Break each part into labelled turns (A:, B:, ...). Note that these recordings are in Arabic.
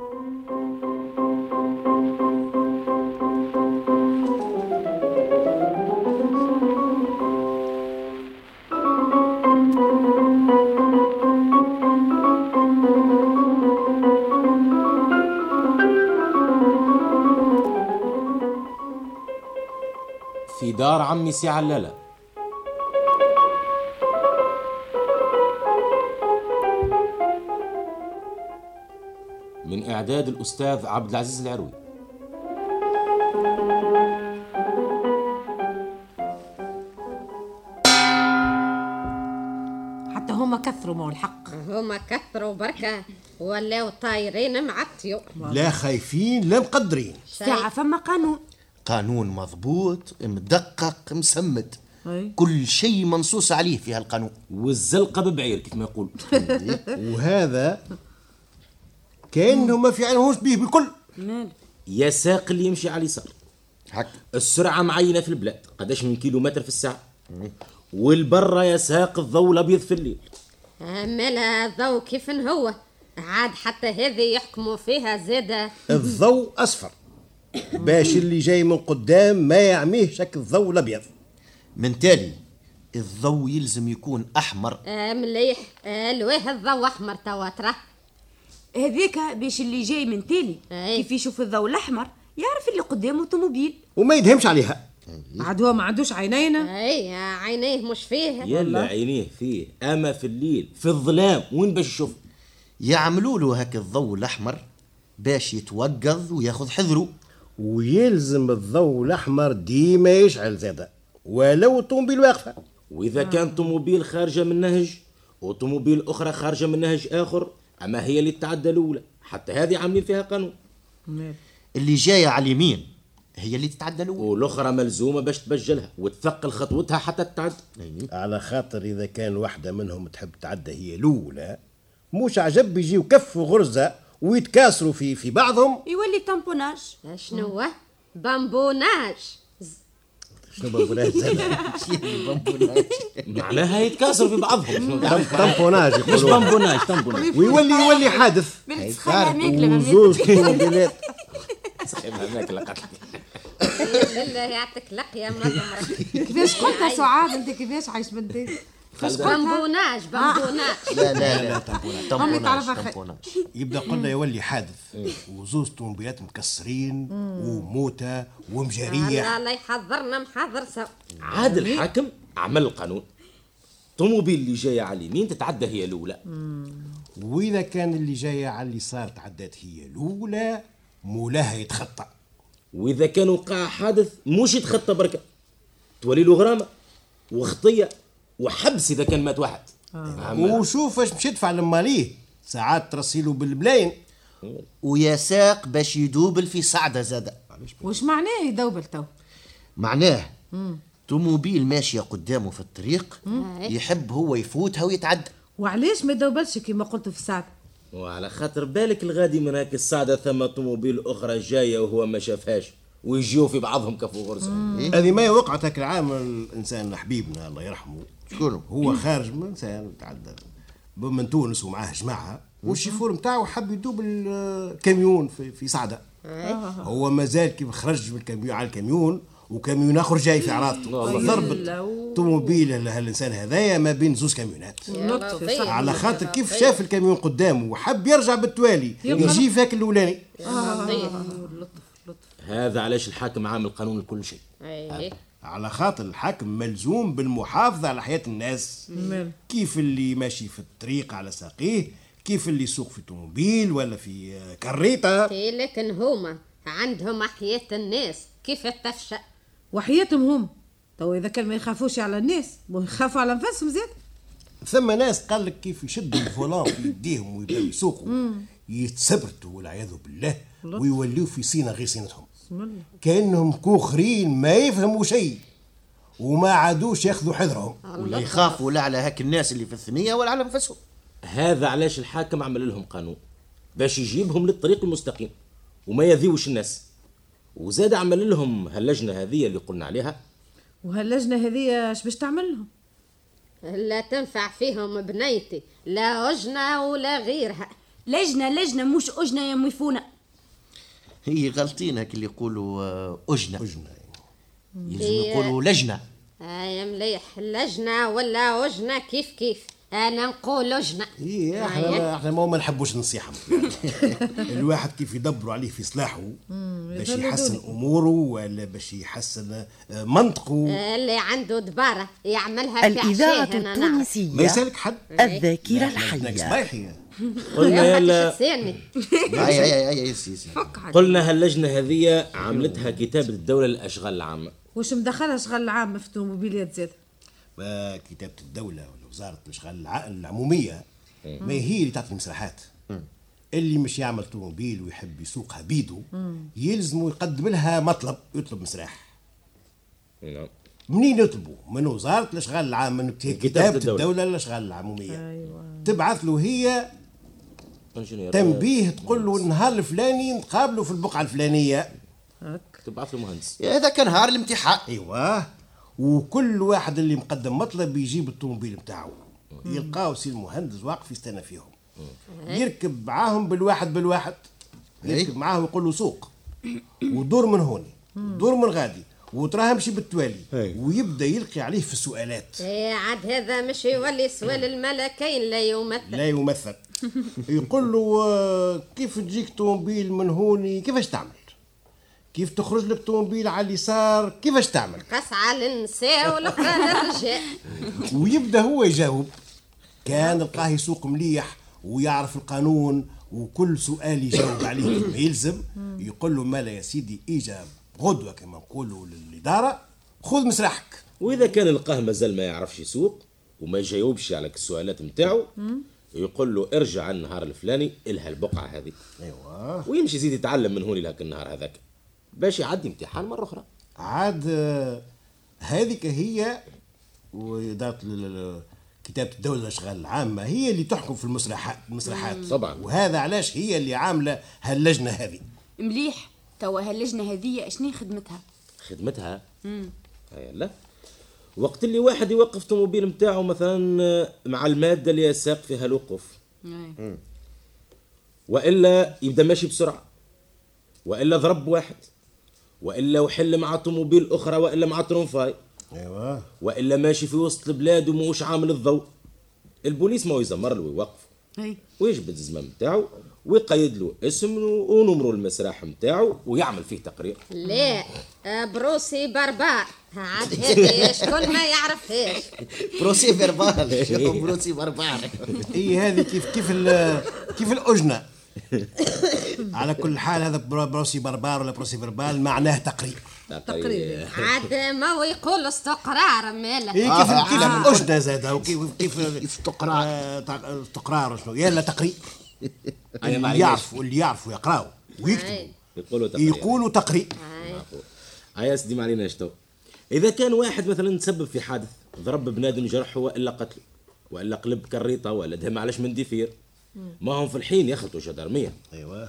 A: في دار عمي سي علالة. من إعداد الأستاذ عبد العزيز العروي.
B: حتى هما كثروا مو الحق.
C: هما كثروا بركة ولاو طايرين معطيو
D: لا خايفين لا مقدرين.
B: ساعة فما قانون.
E: قانون مضبوط مدقق مسمد.
B: أي.
E: كل شيء منصوص عليه في هالقانون.
A: والزلقة ببعير كيف ما يقول.
D: وهذا كانه ما في علمهوش به بالكل
A: يا ساق اللي يمشي على اليسار.
E: هك.
A: السرعة معينة في البلاد قداش من كيلو متر في الساعة. والبرة يا ساق الضوء الأبيض في الليل.
C: مالا ضو كيف هو؟ عاد حتى هذه يحكموا فيها زادة.
D: الضوء أصفر. باش اللي جاي من قدام ما يعميه شك الضوء الأبيض.
E: من تالي الضوء يلزم يكون أحمر.
C: آه مليح. الواه الضو أحمر توا ترى.
B: هذيك باش اللي جاي من تالي
C: أي.
B: كيف يشوف الضوء الأحمر يعرف اللي قدامه طوموبيل.
D: وما يدهمش عليها.
F: عاد هو ما عندوش عينين.
C: اي عينيه مش فيه.
A: يلا عينيه فيه. أما في الليل في الظلام وين باش يشوف؟
E: يعملوا له هك الضوء الأحمر باش يتوقظ وياخذ حذره.
D: ويلزم الضوء الأحمر ديما يشعل زاده ولو الطوموبيل واقفة.
A: وإذا كان طوموبيل خارجة من نهج وطوموبيل أخرى خارجة من نهج آخر أما هي اللي تعدى الأولى. حتى هذه عاملين فيها قانون.
E: اللي جاية على اليمين هي اللي تتعدى الأولى.
A: والأخرى ملزومة باش تبجلها وتثقل خطوتها حتى تتعدى
D: على خاطر إذا كان واحدة منهم تحب تعدى هي الأولى مش عجب يجيو كف وغرزه ويتكاسروا في في بعضهم؟
B: يولي تامبوناج
C: شنو هو؟ بامبوناج.
D: شنو بقول زادة؟
A: معناها يتكاثروا في بعضهم.
D: طمبوناج
A: مش بامبوناج تامبوناج
D: ويولي يولي حادث. وزوج طوموبيلات
A: صاحبها ماكلة قتل
C: بالله يعطيك لق يا مضمرك
F: كيفاش قلت سعاد؟ أنت كيفاش عايش بنتي؟
C: بامبوناج بامبوناج.
E: لا لا لا. طمبوناج
D: يبدأ قلنا يولي حادث. وزوج طوموبيلات مكسرين وموتة ومجريح
C: الله الله يحضرنا محضر سوا.
A: عاد الحاكم عمل القانون. طوموبيل اللي جاية على اليمين تتعدى هي الأولى.
D: وإذا كان اللي جاية على اليسار تعدات هي الأولى مولاها يتخطى.
A: وإذا كان وقع حادث مش يتخطى بركة. تولي له غرامة وخطية وحبس إذا كان مات واحد. أما
D: وشوف اش مش يدفع لماليه ساعات ترسيله بالبلاين.
E: ويا ساق باش يدوبل في صعدة زادة.
F: وش معناه يدوبل تو؟
E: معناه طوموبيل ماشية قدامه في الطريق يحب هو يفوتها ويتعدى
F: وعلاش ما يدوبلش كيما قلت في الساعة
A: وعلى خاطر بالك الغادي من هاك السعدة ثم طوموبيل أخرى جاية وهو ما شافهاش. ويجيو في بعضهم كفو غرزة.
D: هذه ما وقعت هاك العام الإنسان حبيبنا الله يرحمه.
E: شكون
D: هو خارج من تعدى من تونس ومعاه جماعة والشيفور نتاعو حب يدوب الكاميون في في صعده هو مازال كيف خرج بالكاميون على الكاميون وكاميون آخر جاي في عراضته ضربت طوموبيل هالإنسان هذايا ما بين زوز كاميونات. على خاطر كيف شاف الكاميون قدامه وحب يرجع بالتوالي يجي فاك الأولاني.
A: هذا علاش الحاكم عامل قانون لكل شيء.
C: اي
D: على خاطر الحاكم ملزوم بالمحافظة على حياة الناس. كيف اللي ماشي في الطريق على ساقيه؟ كيف اللي يسوق في طوموبيل ولا في كريطة؟
C: إيه، لكن هما عندهم حياة الناس. كيف تفشى
F: وحياتهم هم. تو إذا كان ما يخافوش على الناس ويخافوا على أنفسهم زيد
D: ثم ناس قال لك كيف يشدوا الفولان في يديهم ويبدأوا يسوقوا يتسبرتوا والعياذ بالله ويوليوا في سينا غير سينتهم. كأنهم كوخرين ما يفهموا شيء وما عادوش ياخذوا حذرهم.
E: ولا يخافوا لا على هاك الناس اللي في الثنية ولا على أنفسهم.
A: هذا علاش الحاكم عمل لهم قانون؟ باش يجيبهم للطريق المستقيم وما يذيوش الناس. وزاد عمل لهم هاللجنة هذه اللي قلنا عليها.
F: وهاللجنة هذه اش باش تعمل لهم؟
C: لا تنفع فيهم بنيتي لا عجنة ولا غيرها.
B: لجنة لجنة مش أجنة يا ميفونة.
E: هي غلطين هيك اللي يقولوا آه، أجنة.
D: أجنة.
E: يلزم يقولوا لجنة.
C: اي مليح لجنة ولا وجنة كيف كيف؟ أنا نقول وجنة
D: إيه إحنا إحنا ما ما نحبوش نصيحهم الواحد كيف يدبروا عليه في صلاحه باش يحسن اموره ولا باش يحسن آه، منطقه
C: اللي عنده دبارة يعملها أنا نعرف.
D: ما يسالك حد
G: الحية
D: بايحي
A: قلنا
C: تسالني
E: اي اي اي اي
A: قلنا هاللجنة هذه عملتها كتابة الدولة للأشغال العامة
F: وش مدخلها شغل العام في التوموبيلات زاد
D: ما كتابة الدولة ولا وزارة الأشغال الع- العمومية ما هي اللي تعطي المساحات اللي مش يعمل طوموبيل ويحب يسوقها بيدو يلزم يقدم لها مطلب يطلب مسراح
A: نعم.
D: منين يطلبوا؟ من وزارة الأشغال العامة من كتابة
A: كتابة
D: الدولة,
A: الدولة.
D: الدولة للأشغال العمومية. أيوة. تبعث له هي تنبيه تقول له النهار الفلاني نتقابلوا في البقعة الفلانية.
A: تبعث له مهندس.
E: هذا كان نهار الامتحان.
D: أيوه. وكل واحد اللي مقدم مطلب يجيب الطوموبيل بتاعه. يلقاو سي المهندس واقف يستنى فيهم. يركب معاهم بالواحد بالواحد. يركب معاهم يقول له سوق. ودور من هون. دور من غادي. وتراه امشي بالتوالي. ويبدأ يلقي عليه في السؤالات.
C: إيه عاد هذا مش يولي سؤال الملكين لا يمثل.
D: لا يمثل. يقول له آه، كيف تجيك طوموبيل من هوني كيفاش تعمل؟ كيف تخرج لك طوموبيل على اليسار؟ كيفاش تعمل؟
C: قصعة للنساء والأخرى للرجال
D: ويبدأ هو يجاوب. كان لقاه يسوق مليح ويعرف القانون وكل سؤال يجاوب عليه كما يلزم يقول له مالا يا سيدي اجا غدوة كما نقولوا للإدارة. خذ مسرحك.
A: وإذا كان لقاه مازال ما يعرفش يسوق وما يجاوبش على السؤالات نتاعو يقول له ارجع النهار الفلاني إلها البقعة هذه.
D: أيوه.
A: ويمشي يزيد يتعلم من هوني لهك النهار هذاك. باش يعدي امتحان مرة أخرى.
D: عاد آه، هذيك هي وإدارة كتابة الدولة الأشغال العامة هي اللي تحكم في المسرحات المسرحات
A: طبعاً.
D: وهذا علاش هي اللي عاملة هاللجنة هذه.
B: مليح. توا هاللجنة هذه اشني خدمتها؟
A: خدمتها؟ هيا لا وقت اللي واحد يوقف طوموبيل نتاعو مثلا آه، مع المادة اللي يساق فيها الوقوف.
B: أي.
A: وإلا يبدأ ماشي بسرعة. وإلا ضرب واحد. والا وحل مع طوموبيل أخرى والا مع ترونفاي.
D: أيوه.
A: والا ماشي في وسط البلاد وموش عامل الضوء. البوليس ما يزمر له ويوقف
B: أي.
A: ويجبد الزمام نتاعو ويقيد له اسم ونمرو المسراح نتاعو ويعمل فيه تقرير.
C: لا procès-verbal عاد هذه شكون ما يعرفهاش
E: procès شوف procès-verbal
D: هي هذه كيف كيف ال- كيف الأجنة؟ على كل حال هذا برو- بروسي بربار ولا بروسي فيربال معناه تقرير
F: تقريبا.
C: عاد ما هو يقول استقرار ماله
D: هي
E: آه،
D: كيف كيف
E: آه.
D: زادة؟ وكيف كيف
E: استقرار.
D: آه، تق- استقرار شنو يلا تقرير اللي
A: عليناش.
D: يعرفوا اللي يعرفوا يقراوا. ويكتبوا.
A: يقولوا تقرير
D: يقولوا تقرير
A: هيا سيدي ما عليناش تو. إذا كان واحد مثلا تسبب في حادث ضرب بنادم جرحه وإلا قتله وإلا قلب كريطة ولا دهم علاش من ديفير ما هم في الحين يخلطوا جدرمية
D: أيوه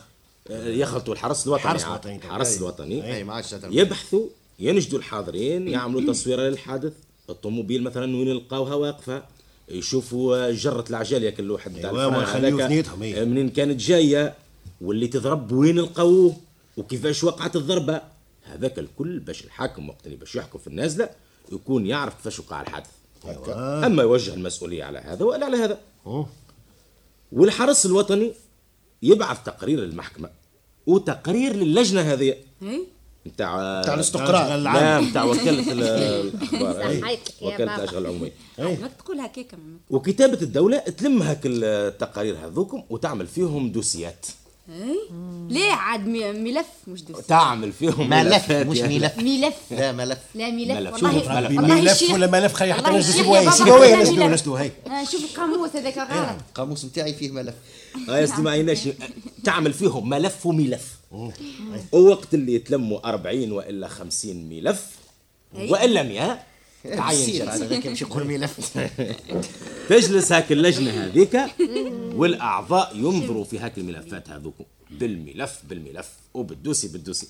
A: آه، يخلطوا الحرس الوطني
D: الحرس. الوطني.
A: الحرس
D: أي.
A: الوطني
E: أي ما.
A: يبحثوا ينجدوا الحاضرين يعملوا تصويره للحادث الطوموبيل مثلا وين يلقاوها واقفة يشوفوا جرة العجال ياك الواحد تاع
D: أيوة، إيه.
A: منين كانت جاية واللي تضرب وين لقوه وكيفاش وقعت الضربة هذاك الكل باش الحاكم وقت اللي باش يحكم في النازلة يكون يعرف كيفاش وقع الحادث
D: أيوة.
A: أما يوجه المسؤولية على هذا والا على هذا والحرس الوطني يبعث تقرير للمحكمة. وتقرير للجنة هذه.
B: اي
A: نتاع
E: تاع الاستقرار.
A: لا نتاع وكالة ال- الأخبار.
C: وكالة.
A: الأشغال العمومية.
B: ماك تقول هكاك.
A: وكتابة الدولة تلم هاك التقارير هذوكم وتعمل فيهم دوسيات.
B: ليه عاد ملف؟ مش دوس
A: تعمل فيهم
E: ملف مش
A: يا
E: ملف.
B: ملف.
E: لا ملف.
B: لا ملف.
A: ملف.
B: والله
A: شوف ملف.
D: ولا ملف؟ خلي حتى ينزلوا
B: ملف.
D: ينزلوا هاي
B: آه، شوف القاموس هذاك غلط.
E: القاموس نتاعي فيه ملف.
A: آه يا سيدي ما عيناش تعمل فيهم ملف وملف. ووقت اللي يتلموا 40 وإلا 50 ملف وإلا 100 تعين
E: سير
A: جلسة.
E: هذا يمشي يقول ملف
A: تجلس هاك اللجنة هذيك والأعضاء ينظروا في هاك الملفات هذوك. بالملف بالملف وبالدوسي بالدوسي.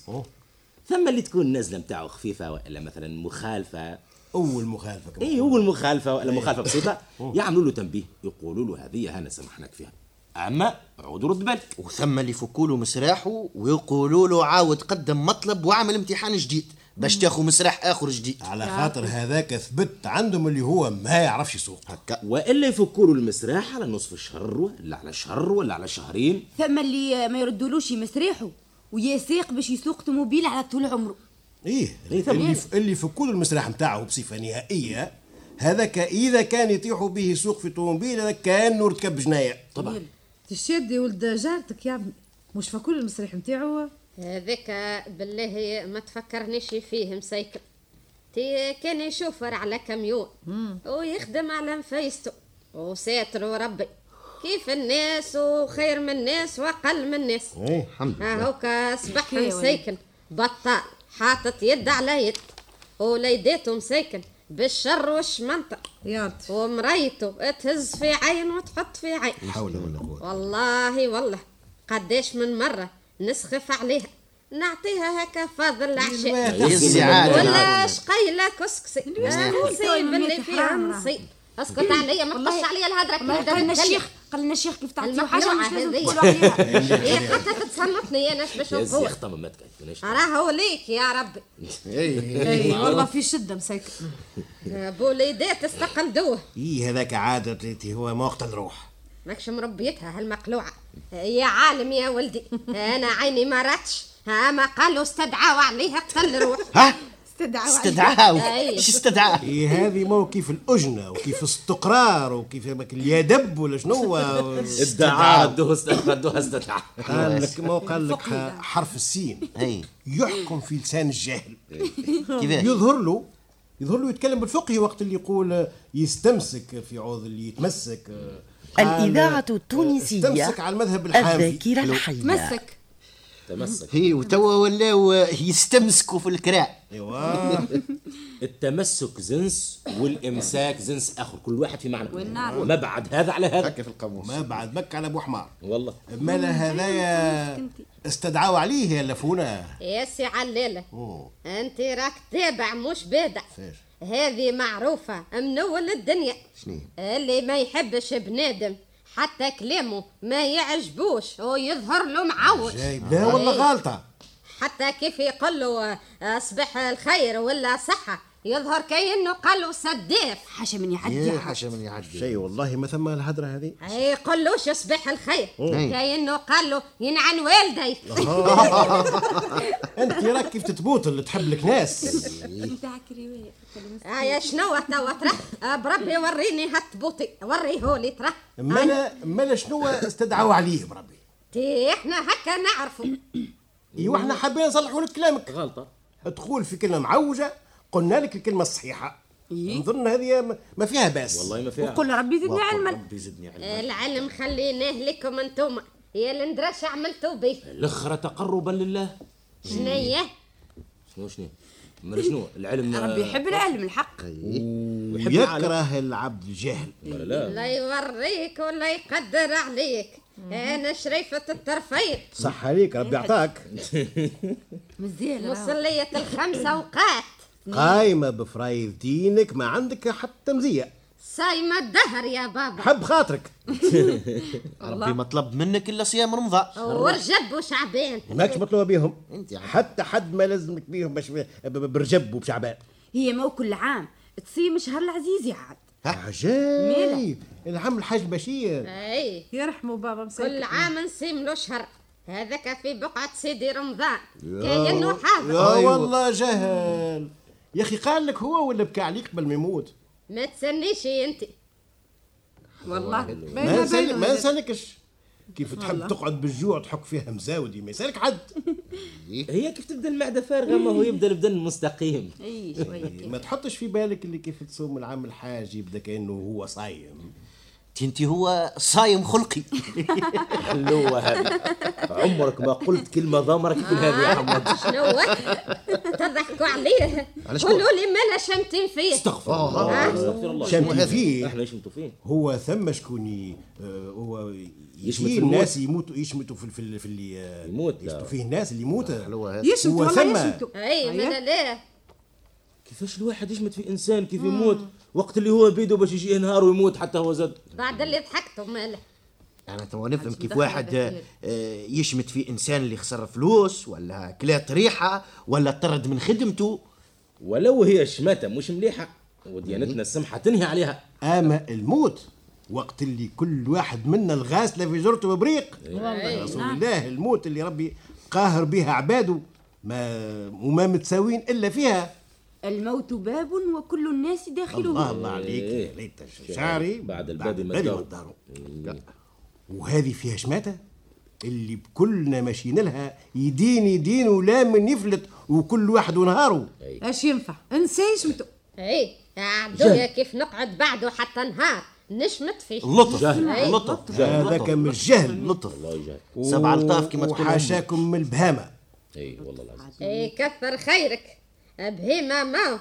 A: ثم اللي تكون النازلة نتاعو خفيفة ولا مثلا مخالفة.
D: أول مخالفة كما
A: اي هو المخالفة ولا مخالفة بسيطة. يعملوا له تنبيه. يقولوا له هذه هنا سمحناك فيها. أما عود رد بالك.
E: وثم اللي يفكوا له مسراحه ويقولوا له عاود قدم مطلب واعمل امتحان جديد. باش تاخذ مسراح آخر جديد.
D: على خاطر هذاك ثبت عندهم اللي هو ما يعرفش يسوق.
E: هكا.
A: وإلا يفكوا له المسراح على نصف الشهر ولا على شهر ولا على شهرين.
B: ثم اللي ما يردولوش مسريحه ويسيق باش يسوق طوموبيل على طول عمره.
A: إيه إيه،
D: اللي اللي يفكوا له المسرح نتاعو بصفة نهائية هذاك إذا كان يطيحوا به يسوق في طوموبيل هذا كانه ركب جناية.
A: طبعا.
F: تشد يا ولد جارتك يا ابني. مش فكل المسرح نتاعو؟
C: هذاك بالله ما تفكرنيش فيه مسيكل تي كان يشوفر على كميون ويخدم على مفيسته وساتر وربي. كيف الناس وخير من الناس وأقل من الناس.
D: إيه
E: الحمد لله.
C: ها هوكا صبح
B: ولا؟
C: مسيكن بطال. حاطط يد على يد. وليداته مسيكن بالشر والشمنطة ومريته تهز في عين وتحط في عين.
D: لا حول ولا قوة
C: والله والله. قداش من مرة نسخف عليها. نعطيها هكا فاضل العشاء. ولا شقيلة كسكسي.
B: من
C: اللي فيها
B: حرام.
C: نصيب اسكت عليا ما تقص عليا الهدرة
B: ما
C: كي
B: قال لنا
C: نبدأ
B: الشيخ
C: نتكلم.
B: قال لنا الشيخ كيف تعطيو
C: حاجة
B: مش لازم. تقولوا عليها.
C: إيه حتى تتصنطني أنا باش
A: يا
C: نقول؟
A: طم ما تكلمناش
C: راهو ليك يا ربي.
F: اي والله في شدة مسيكل
C: بوليدات استقلدوه
D: إيه هذاك عادة هو ما وقت نروح
C: ماكش مربيتها هالمقلوعة. يا عالم يا ولدي أنا عيني ما راتش. ها ما قالوا استدعوا عليها قتل روح
E: ها؟
B: استدعوا
E: استدعاه
C: أي.
E: إيش استدعاه
D: إيه هذه ما هو كيف الأجنة وكيف الاستقرار وكيف اليدب ولا شنو
A: ادعى دوس ادوها استدعى
D: قال لك ما هو قال لك حرف السين.
E: أي.
D: يحكم في لسان الجاهل. يظهر له يظهر له يتكلم بالفقه وقت اللي يقول يستمسك في عوض اللي يتمسك.
G: الإذاعة التونسية
D: استمسك على المذهب الحنفي
G: الذاكرة الحية.
B: مسك
A: تمسك.
E: هي وتوا ولاو يستمسكوا في الكراع
D: ايوا
A: التمسك زنس والإمساك زنس آخر. كل واحد في معنى.
B: والنار.
A: مبعد هذا على هذا.
E: في القاموس.
D: ما بعد. بك على أبو حمار.
A: والله.
D: مالا هذايا استدعوا عليه يا لفونا.
C: يا سي علالة
D: أوه.
C: انت راك تابع مش بادع. هذه معروفة من اول الدنيا.
E: شنو
C: اللي ما يحبش بنادم حتى كلامه ما يعجبوش ويظهر له معوج.
D: جايب. لا والله غالطة
C: حتى كيف يقول له آه، صباح الخير ولا صحة. يظهر كأنه قال له
B: حاشا من يعدي
E: يا
B: حاجة.
E: حاشا من يعدي
D: شيء والله ما ثم الهدرة هذه.
C: يقولوش صباح الخير. كأنه قال له ينعن والدي.
D: أنت راك كيف تتبوط اللي تحب لك ناس.
C: آه يا شنو توا ترى بربي وريني هالتبوطي وريهولي ترى
D: مالا مالا شنو استدعوا عليه بربي
C: تي إحنا هكا نعرفوا
D: ايوا إحنا حابين نصلحوا لك كلامك.
A: غلطة.
D: تقول في كلمة معوجة قلنا لك الكلمة الصحيحة. نظن هذه ما- ما فيها بأس.
A: والله ما فيها.
B: وقل ربي زدني علما.
E: ربي زدني علما.
C: العلم خليناه لكم انتوما يا الندرش عملتوا به.
A: الأخرى تقربا لله.
C: شنية
A: شنو شنو من شنو؟ العلم
B: ربي يحب العلم الحق.
A: ويحب العالم.
D: يكره العبد الجاهل
A: ولا لا؟
C: لا يوريك ولا يقدر عليك. أنا شريفة الطرفين.
D: صح عليك ربي يعطاك.
B: مزيان.
C: مصلية الخمس اوقات
D: قايمة بفرايض دينك ما عندك حتى مزية
C: صايمة الدهر يا بابا.
D: حب خاطرك.
E: ربي ما طلب منك إلا صيام رمضان.
C: ورجب وشعبان.
D: ماكش مطلوبة بيهم. حتى حد ما لازمك بيهم باش برجب وبشعبان.
B: هي مو كل عام. تصيم شهر العزيز يعاد
D: عجيب. العم الحاج بشير.
C: إي.
F: يرحموا بابا مسيكل
C: كل عام نصيم له شهر. هذاك في بقعة سيدي رمضان. كأنه حاضر
D: يا والله جهل. يا أخي قال لك هو ولا بكى عليك قبل ما يموت؟
C: ما تسنيش انت
B: والله
D: ما
F: بينه
D: ما نسالكش كيف تحب تقعد بالجوع تحك فيها مزاودي؟ ما يسألك حد.
A: هي كيف تبدأ المعدة فارغة؟ ما هو يبدأ البدن مستقيم.
B: اي شوية كده.
D: ما تحطش في بالك اللي كيف تصوم العام الحاج يبدأ كأنه هو صايم.
E: انت هو صايم خلقي.
A: حلوة هذه عمرك ما قلت كلمة ضمرك مثل هذه يا حمد
C: شنو تضحكوا عليه؟ قولوا لي مالا شمتين فيه.
A: استغفر الله. استغفر الله.
D: شمتي فيه.
A: إحنا يشمتوا فيه.
D: هو ثم شكون آه، هو
A: يشمت
D: يجي
A: في.
D: الناس يموتوا يشمتوا في في في اللي آه،
A: يموت،.
D: يشمتوا فيه الناس اللي يموت.
E: حلوة هذه.
F: يشمت
D: هو
F: والله
D: ثم-
F: يشمتوا؟
C: أي ما لا؟
A: كيفاش الواحد يشمت في إنسان كيف يموت؟ وقت اللي هو بيده باش يجيه نهار ويموت حتى هو زاد
C: بعد اللي ضحكتوا مالا
E: أنا تو نفهم كيف واحد آه، يشمت في إنسان اللي خسر فلوس ولا كلات ريحة ولا طرد من خدمته.
A: ولو هي شماتة مش مليحة وديانتنا السمحة تنهي عليها.
D: اما الموت وقت اللي كل واحد منا الغاسله في جرته ببريق. رسول الله الموت اللي ربي قاهر بها عباده ما وما متساوين إلا فيها.
B: الموت باب وكل الناس داخله
D: الله الله عليك
A: إيه.
D: يا ليت شعري
A: بعد البادي ما. تداروا.
D: وهذه فيها شماته اللي بكلنا ماشيين لها يدين يدين ولا من يفلت وكل واحد ونهاره.
F: اش ينفع؟ انسى يشمتوا
C: إي. عدويا كيف نقعد بعده حتى نهار؟ نشمت فيه
E: لطف.
C: أي.
E: لطف.
D: هذاك من الجهل.
E: لطف.
A: الله يجهل
E: سبع ألطاف كما تقول.
D: وحاشاكم من البهامة.
A: إي والله العظيم.
C: إي كثر خيرك. بهيمة ما.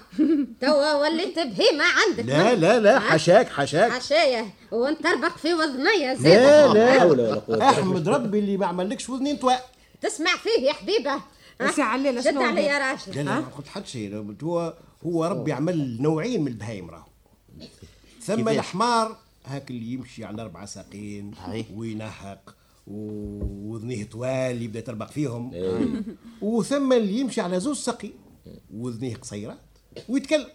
C: توا وليت بهيمة عندك.
D: لا لا لا حاشاك حاشاك
C: حشاية. ونتربق في وذنية
D: لا
C: زين
D: لا
A: ولا إلا
D: أحمد ربي اللي ما عملكش وذنين توا.
C: تسمع فيه يا حبيبة.
F: بس يا عليلة
C: شد
F: شنو
C: علي
F: هذا؟
C: يا
D: لا لا ما قلت حد شيء. هو هو ربي عمل نوعين من البهايم راهو. ثم؟ الحمار هاك اللي يمشي على أربع ساقين. وينهق وذنيه طوال يبدأ يتربق فيهم. وثم اللي يمشي على زوج ساقين. وذنيه قصيرات ويتكلم.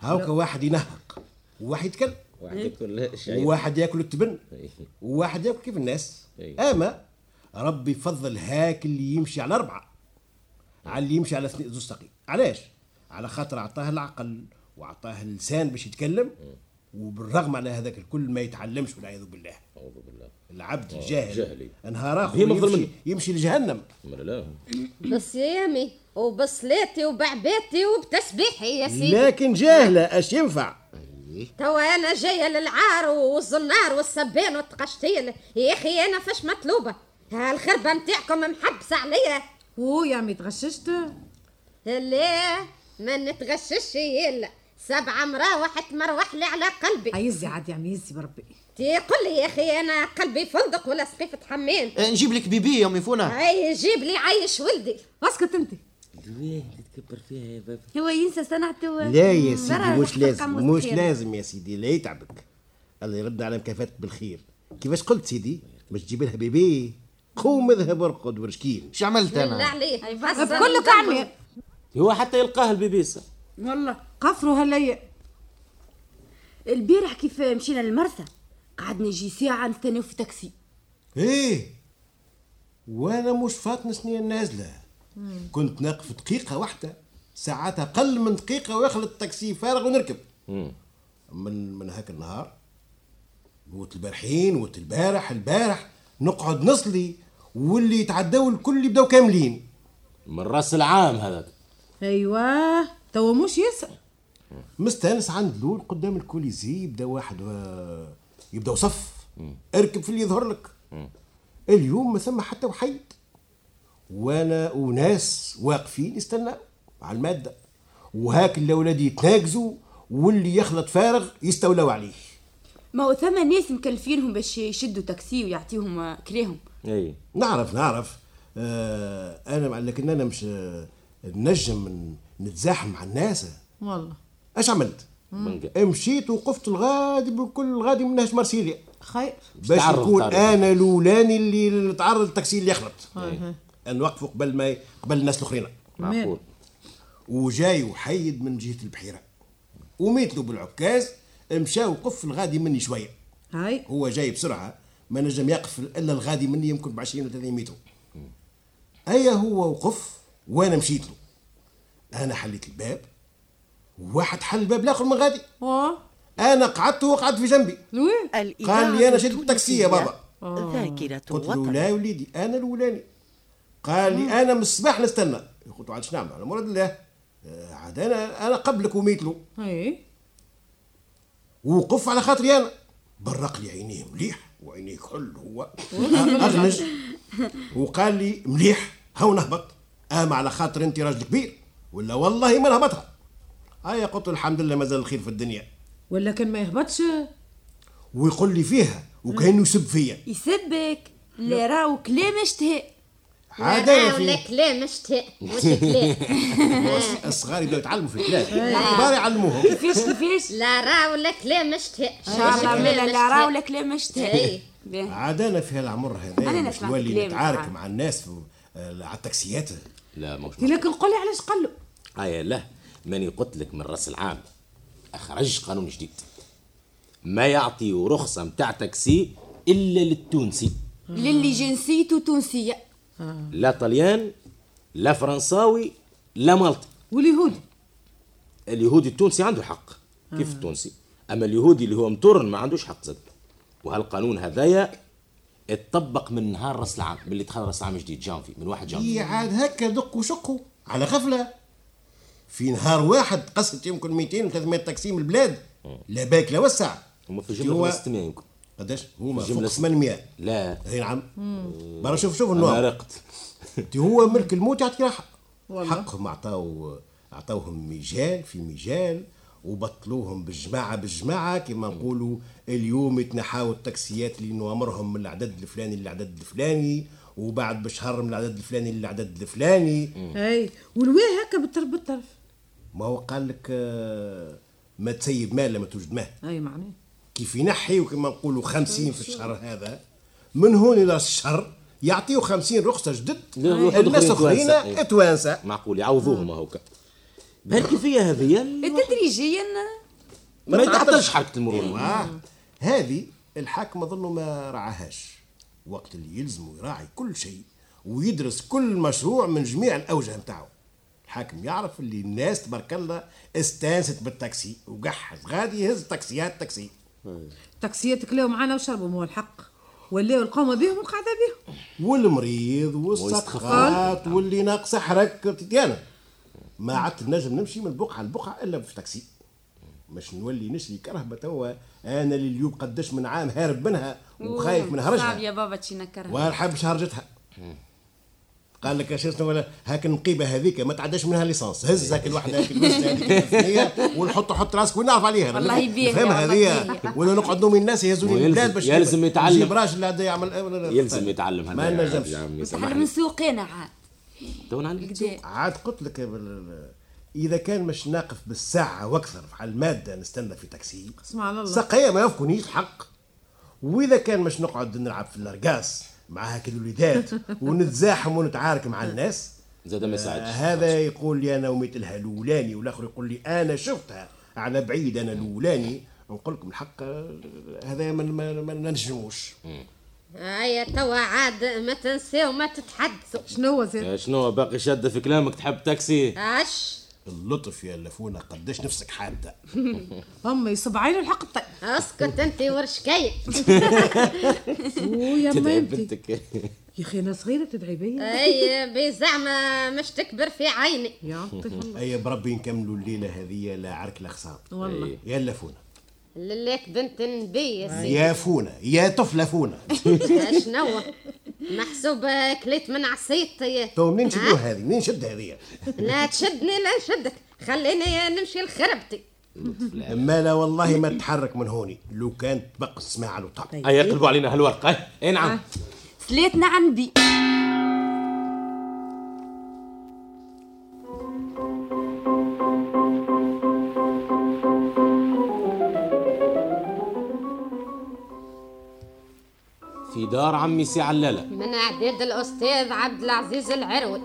D: هاوكا واحد ينهق وواحد يتكلم.
A: واحد ياكل الشعير
D: وواحد ياكل التبن.
A: إيه.
D: وواحد ياكل كيف الناس.
A: إيه.
D: أما ربي فضل هاك اللي يمشي على أربعة. على اللي يمشي على اثنين زوج ساقين علاش؟ على خاطر اعطاه العقل واعطاه اللسان باش يتكلم. وبالرغم على هذاك الكل ما يتعلمش والعياذ بالله.
A: أعوذ بالله.
D: العبد الجاهل
A: جاهلي.
D: نهار اخر
A: بهيم أفضل
D: يمشي. يمشي لجهنم.
A: أمال لا.
C: بصيامي وبصلاتي وبعبادتي وبتسبيحي يا سيدي.
D: لكن جاهلة اش ينفع؟
C: توا أنا جاية للعار والزنار والسبان والتقشتيل. يا أخي أنا فاش مطلوبة؟ هالخربة متاعكم محبسة عليا.
F: هو يا عمي تغششت؟
C: لا ما نتغشش يلا سبعة مراوح تمروح لي على قلبي.
F: يزي عاد يا عمي يزي بربي.
C: تي قل لي يا أخي أنا قلبي فندق ولا سقيفة حمام
E: آه، نجيب لك بيبي يا ميفونه
C: هاي جيب لي عايش ولدي.
F: أسكت أنت.
A: ليه تتكبر فيها يا بابا؟
B: هو ينسى صنعته
D: لا يا سيدي مش لازم. مش لازم يا سيدي لا يتعبك. الله يرد على مكافاتك بالخير. كيفاش قلت سيدي؟ باش تجيب لها بيبي؟ قوم اذهب ارقد ورشكين.
E: إيش عملت أنا؟
C: عليه حسن
F: بكلك
C: ودمه.
F: عمي
A: هو حتى يلقاه البيبيسة
F: والله. قفروا هالليل
B: البارح كيف مشينا للمرسى قعدنا يجي ساعة نستناو في تاكسي.
D: إيه. وأنا مش فاتني سنين نازله كنت ناقف دقيقة واحدة ساعات أقل من دقيقة ويخلط التاكسي فارغ ونركب. من من هاك النهار موت البارحين موت البارح البارح نقعد نصلي واللي يتعداو الكل يبداو كاملين.
A: من رأس العام هذاك.
F: أيوه. توا مش يسأل.
D: مستانس عند لول قدام الكوليزي يبدأ واحد و... يبدأ صف. اركب في اللي يظهر لك. اليوم ما ثم حتى وحيد. وأنا وناس واقفين يستناو على المادة. وهاك الاولاد يتناقزوا واللي يخلط فارغ يستولوا عليه.
B: ما هو ثم ناس مكلفينهم باش يشدوا تاكسي ويعطيهم آه، كريهم
A: إي.
D: نعرف نعرف. آه أنا مع- لكن أنا مش آه، نجم نتزاحم مع الناس.
F: والله.
D: اش عملت؟ مشيت وقفت الغادي بكل الغادي من نهج مرسيليا
F: خير.
D: باش
A: تعرض
D: يكون
A: تعرض.
D: أنا الأولاني اللي نتعرض للتاكسي اللي يخلط. نوقفه قبل ما قبل الناس الأخرين.
A: معقول.
D: وجاي وحيد من جهة البحيرة. وميت بالعكاز مشى وقف الغادي مني شوية.
F: هاي.
D: هو جاي بسرعة ما نجم يقف إلا الغادي مني يمكن ب 20 ولا 30 متر. ايا هو وقف وأنا مشيت له. أنا حليت الباب وواحد حل الباب الآخر من غادي.
F: آه
D: أنا قعدت وهو قعد في جنبي. قال لي أنا شدت التاكسي يا بابا.
G: ذاكرة
D: قلت له لا وليدي أنا الأولاني. قال لي أنا من الصباح نستنى. قلت له عاد شنو نعمل؟ على مراد الله. آه، عاد أنا أنا قبلك وميت له.
F: أي.
D: ووقف على خاطري أنا. برق لي عينيه مليح وعينيه كحل هو. اغنج وقال لي مليح. هاو نهبط. اما على خاطر أنت راجل كبير. ولا والله ما نهبطها. هيا قلت الحمد لله مازال الخير في الدنيا.
F: ولا كان ما يهبطش؟
D: ويقول لي فيها. وكأنه يسب فيا.
B: يسبك. لا راهو كلام اشتهى
D: عاد يا
C: ولا
D: في
C: كلام مش كلام
D: الصغار يبداو يتعلموا في الكلام الكبار يعلموهم.
B: كيفاش كيفاش؟
C: لا را ولا كلام اشتاء
B: إن شاء الله
C: مش
B: لا لا راهو
C: اشتهاء.
B: لا كلام اشتهى
C: اي
B: باهي.
D: عاد أنا في هالعمر هذا مش نولي نتعارك
B: عاد.
D: مع الناس في آه، على التاكسيات.
A: لا مش
F: لكن قولي علاش قال له
A: هيا لا. ماني قلت لك من رأس العام. أخرج قانون جديد. ما يعطي رخصة متاع تاكسي إلا للتونسي.
B: للي جنسيته تونسية.
A: لا طليان لا فرنساوي لا مالطي.
F: واليهودي.
A: اليهودي التونسي عنده حق. كيف التونسي؟ أما اليهودي اللي هو مطورن ما عندوش حق زاد. وهالقانون هذايا اتطبق من نهار رأس العام من اللي دخل رأس العام جديد جانفي من واحد جانفي.
D: هي عاد هكا دق وشقوا على غفله في نهار واحد قصت يمكن 200 300 تاكسي من البلاد لا باك لا وسع.
A: هما في
D: هو-
A: جملة 600 يمكن.
D: قداش؟ هما فوق
A: جملة
D: 800
A: لا.
D: إي نعم. برا شوف شوف النوع.
A: رقت.
D: تي هو ملك الموت يعطي. حقهم عطاو عطاوهم مجال في مجال وبطلوهم بالجماعه بالجماعه كما نقولوا اليوم يتنحاو التاكسيات اللي نوامرهم من العدد الفلاني للعدد الفلاني وبعد بشهر من العدد الفلاني للعدد الفلاني.
F: أي. والويه هكا بالطرف بالطرف.
D: ما هو قال لك آه، ما تسيب مال لما توجد مال.
F: أي معناه.
D: كيف ينحي وكما نقولوا خمسين في الشهر هذا من هون إلى الشهر يعطيو خمسين رخصة جدد. الناس اخرين
A: توانسة.
D: توانسة.
A: معقول يعوضوهم هوكا بهالكيفية هذه؟
B: تدريجيا.
A: ما يتحتاجش حركة المرور
D: آه. هذه الحاكم اظنه ما رعاهاش. وقت اللي يلزم يراعي كل شيء ويدرس كل مشروع من جميع الأوجه نتاعو. الحاكم يعرف اللي الناس تبارك الله استانست بالتاكسي وقحز غادي يهز تاكسيات تاكسي.
F: تاكسيات كلاو معانا وشربوا هو الحق. ولاو القومة بهم وقاعدة بهم.
D: والمريض والسقطات واللي ناقصة حرك. تتيانا ما عدت نجم نمشي من بقعه لبقعه إلا في تاكسي. مش نولي نشري كرهبة توا. أنا اللي اليوم قداش من عام هارب منها وخايف من
B: صعب
D: هرجها.
B: يا بابا تشينكرها
D: والحبش هرجتها قال لك يا شيخ ولا هاك النقيبة هذيك ما تعداش منها ليسانس. هز هاك الواحده هاك هذيك ونحط حط راسك ونعرف عليها.
B: والله يبيه
D: فاهم
B: يا
D: هذه ولا نقعد نومي الناس يهزوني البلاد باش
A: يلزم يتعلم.
D: يجيب راجل اللي هذا يعمل
A: يلزم يتعلم هذا
D: ما نجمش.
A: يا عمي
B: تعلم
A: سامحني
B: من سوقنا عاد.
A: تو.
D: عاد قلت لك إذا كان مش ناقف بالساعة وأكثر على المادة نستنى في تاكسي
F: اسمع الله.
D: سقيا ما يفكنيش حق. وإذا كان مش نقعد نلعب في الأرقاص مع هاك الوليدات ونتزاحم ونتعارك مع الناس.
A: زاد ما
D: آه
A: يساعدش
D: هذا يقول لي أنا وميت لها الأولاني والآخر يقول لي أنا شفتها. على بعيد أنا الأولاني. نقول لكم الحق آه، هذا ما, ما, ما ننجموش
C: هيا توا عاد ما تنساو ما تتحدثوا.
F: شنو زين؟
A: يا شنو باقي شادة في كلامك؟ تحب تاكسي؟
C: آش.
D: اللطف يا لفونا قداش نفسك حادة.
F: هم يصب عينه الحق الطيب
C: اسكت أنت ورشكي
F: ويا ما
A: بنتك.
F: يا أخي أنا صغيرة تدعي بيا.
C: أي بزعمة مش تكبر في عيني.
F: يا الله.
D: أي بربي نكملوا الليلة هذه لا عرك لا خصام
F: والله
D: يا لفونا
C: لك بنت النبي يا سيدي.
D: يا فونا يا طفلة فونا.
C: شنو محسوب كليت من عصيت
D: تو منين نشدوها هذه؟ منين نشد هذه؟
C: لا تشدني لا نشدك خليني نمشي لخربتي.
D: أما لا والله ما تتحرك من هوني. لو كانت تبقى السماع على الوطن
A: اي يقلبوا علينا هالورقة. أي نعم.
B: سليتنا عن
A: دار عمي سي علالة.
C: من اعداد الأستاذ عبد العزيز العروي.